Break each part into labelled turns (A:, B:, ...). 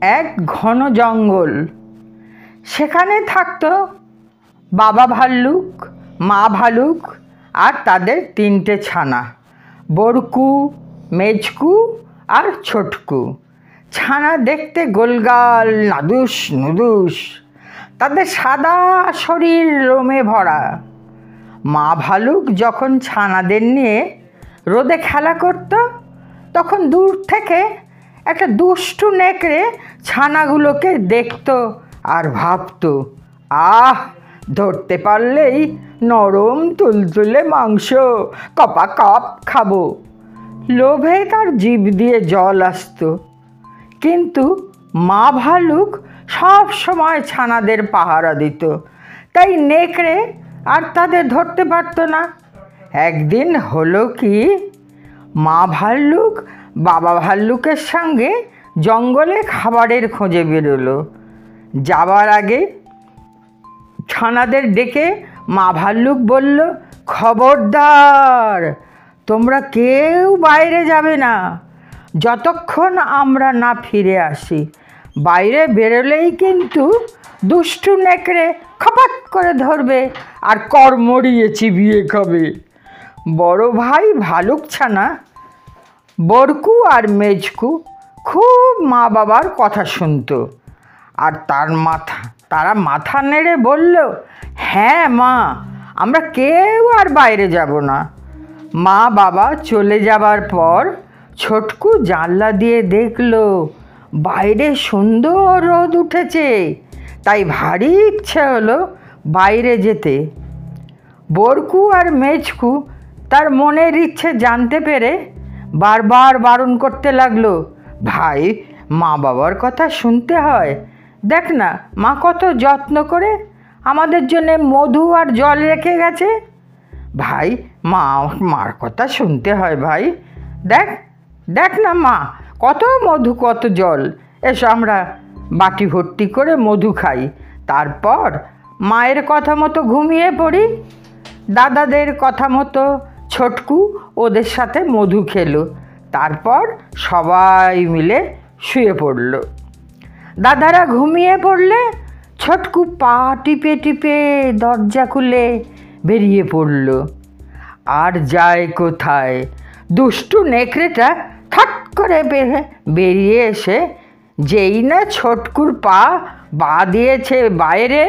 A: এক ঘন জঙ্গল। সেখানে থাকতো বাবা ভাল্লুক, মা ভালুক আর তাদের তিনটে ছানা বরকু মেজকু আর ছোটকু। ছানা দেখতে গোলগাল, নাদুস, নুদুস। তাদের সাদা শরীর রোমে ভরা। মা ভালুক যখন ছানাদের নিয়ে রোদে খেলা করত, তখন দূর থেকে একটা দুষ্টু নেকড়ে ছানাগুলোকে দেখত আর ভাবতো, আহ, ধরতে পারলেই নরম তুলতুলে মাংস, কপা কাপ খাব। লোভে তার জিভ দিয়ে জল আসতো। কিন্তু মা ভালুক সব সময় ছানাদের পাহারা দিত, তাই নেকড়ে আর তাদের ধরতে পারতো না। একদিন হলো কি, মা ভাল্লুক, বাবা ভাল্লুকের সঙ্গে জঙ্গলে খাবারের খোঁজে বেরোলো। যাবার আগে ছানাদের ডেকে মা ভাল্লুক বলল, খবরদার, তোমরা কেউ বাইরে যাবে না। যতক্ষণ আমরা না ফিরে আসি, বাইরে বেরোলেই কিন্তু দুষ্টু নেকড়ে খপাত করে ধরবে আর কর কর্মড়িয়ে চিবিয়ে খাবে। বড় ভাই ভালুক ছানা। বরকু আর মেজকু খুব মা বাবার কথা শুনতো। আর তার মাথা, তারা মাথা নেড়ে বলল হ্যাঁ মা, আমরা কেউ আর বাইরে যাব না। মা বাবা চলে যাবার পর ছোটকু জানলা দিয়ে দেখল, বাইরে সুন্দর রোদ উঠেছে। তাই ভারী ইচ্ছে হলো বাইরে যেতে। বরকু আর মেজকু তার মনের ইচ্ছে জানতে পেরে বারবার বারণ করতে লাগল, ভাই, মা বাবার কথা শুনতে হয়। দেখ না, মা কত যত্ন করে আমাদের জন্য মধু আর জল রেখে গেছে। ভাই, মা, মার কথা শুনতে হয় ভাই। দেখ দেখ না মা, কত মধু, কত জল। এসো আমরা বাটি ভর্তি করে মধু খাই। তারপর মায়ের কথা মতো ঘুমিয়ে পড়ি। দাদাদের কথা মতো ছোটকু ওদের সাথে মধু খেলো। তারপর সবাই মিলে শুয়ে পড়ল। দাদারা ঘুমিয়ে পড়লে ছোটকু পা টিপে টিপে দরজা খুলে বেরিয়ে পড়ল। আর যায় কোথায়? দুষ্টু নেকড়েটা থাট করে বেরিয়ে এসে যেই না ছোটকুর পা বা দিয়েছে বাইরে,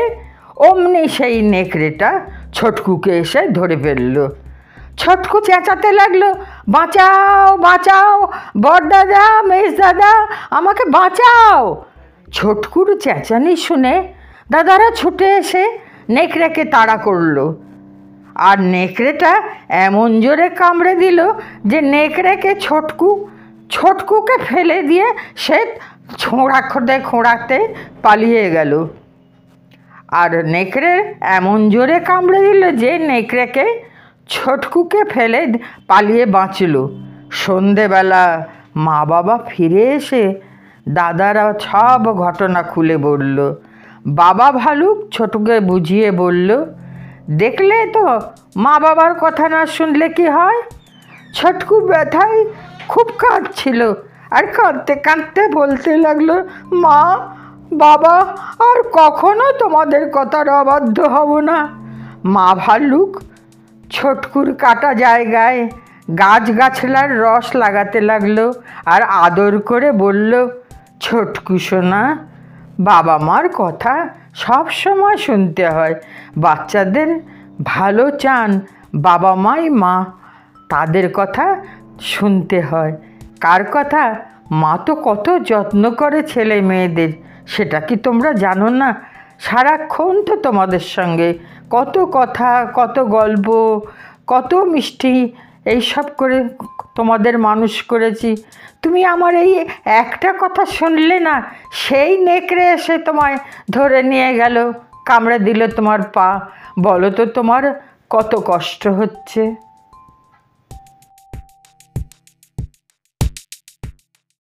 A: অমনি সেই নেকড়েটা ছোটকুকে এসে ধরে ফেলল। ছটকু চেঁচাতে লাগল, বাঁচাও বাঁচাও বড়দাদা দাদা আমাকে বাঁচাও। ছটকুর চেঁচানি শুনে দাদারা ছুটে এসে নেকড়েকে তাড়া করল। আর নেকড়েটা এমন জোরে কামড়ে দিল যে নেকড়েকে ছোটকু, ছোটকুকে ফেলে দিয়ে সে ছোঁড়া খোঁড়ে খোঁড়াতে পালিয়ে গেল। আর নেকড়ে এমন জোরে কামড়ে দিল যে নেকড়েকে ছোটকুকে ফেলে পালিয়ে বাঁচল। সন্ধেবেলা মা বাবা ফিরে এসে দাদারা সব ঘটনা খুলে বলল। বাবা ভালুক ছোটকে বুঝিয়ে বলল, দেখলে তো মা বাবার কথা না শুনলে কি হয়? ছটকু ব্যথায় খুব কাঁদছিল আর কাঁদতে কাঁদতে বলতে লাগল, মা, বাবা, আর কখনো তোমাদের কথার অবাধ্য হব না। মা ভাল্লুক ছোটকুর কাটা জায়গায় গাছগাছলার রস লাগাতে লাগল আর আদর করে বলল, ছোটকু সোনা, বাবা মার কথা সব সময় শুনতে হয়। বাচ্চাদের ভালো চান বাবা মাই মা, তাদের কথা শুনতে হয়। কার কথা? মা তো কত যত্ন করে ছেলে মেয়েদের, সেটা কি তোমরা জানো না? সারাক্ষণ তো তোমাদের সঙ্গে কত কথা, কত গল্প, কত মিষ্টি এইসব করে তোমাদের মানুষ করেছি। তুমি আমার এই একটা কথা শুনলে না, সেই নেকড়ে এসে তোমায় ধরে নিয়ে গেল, কামড়ে দিল তোমার পা। বলো তো তোমার কত কষ্ট হচ্ছে?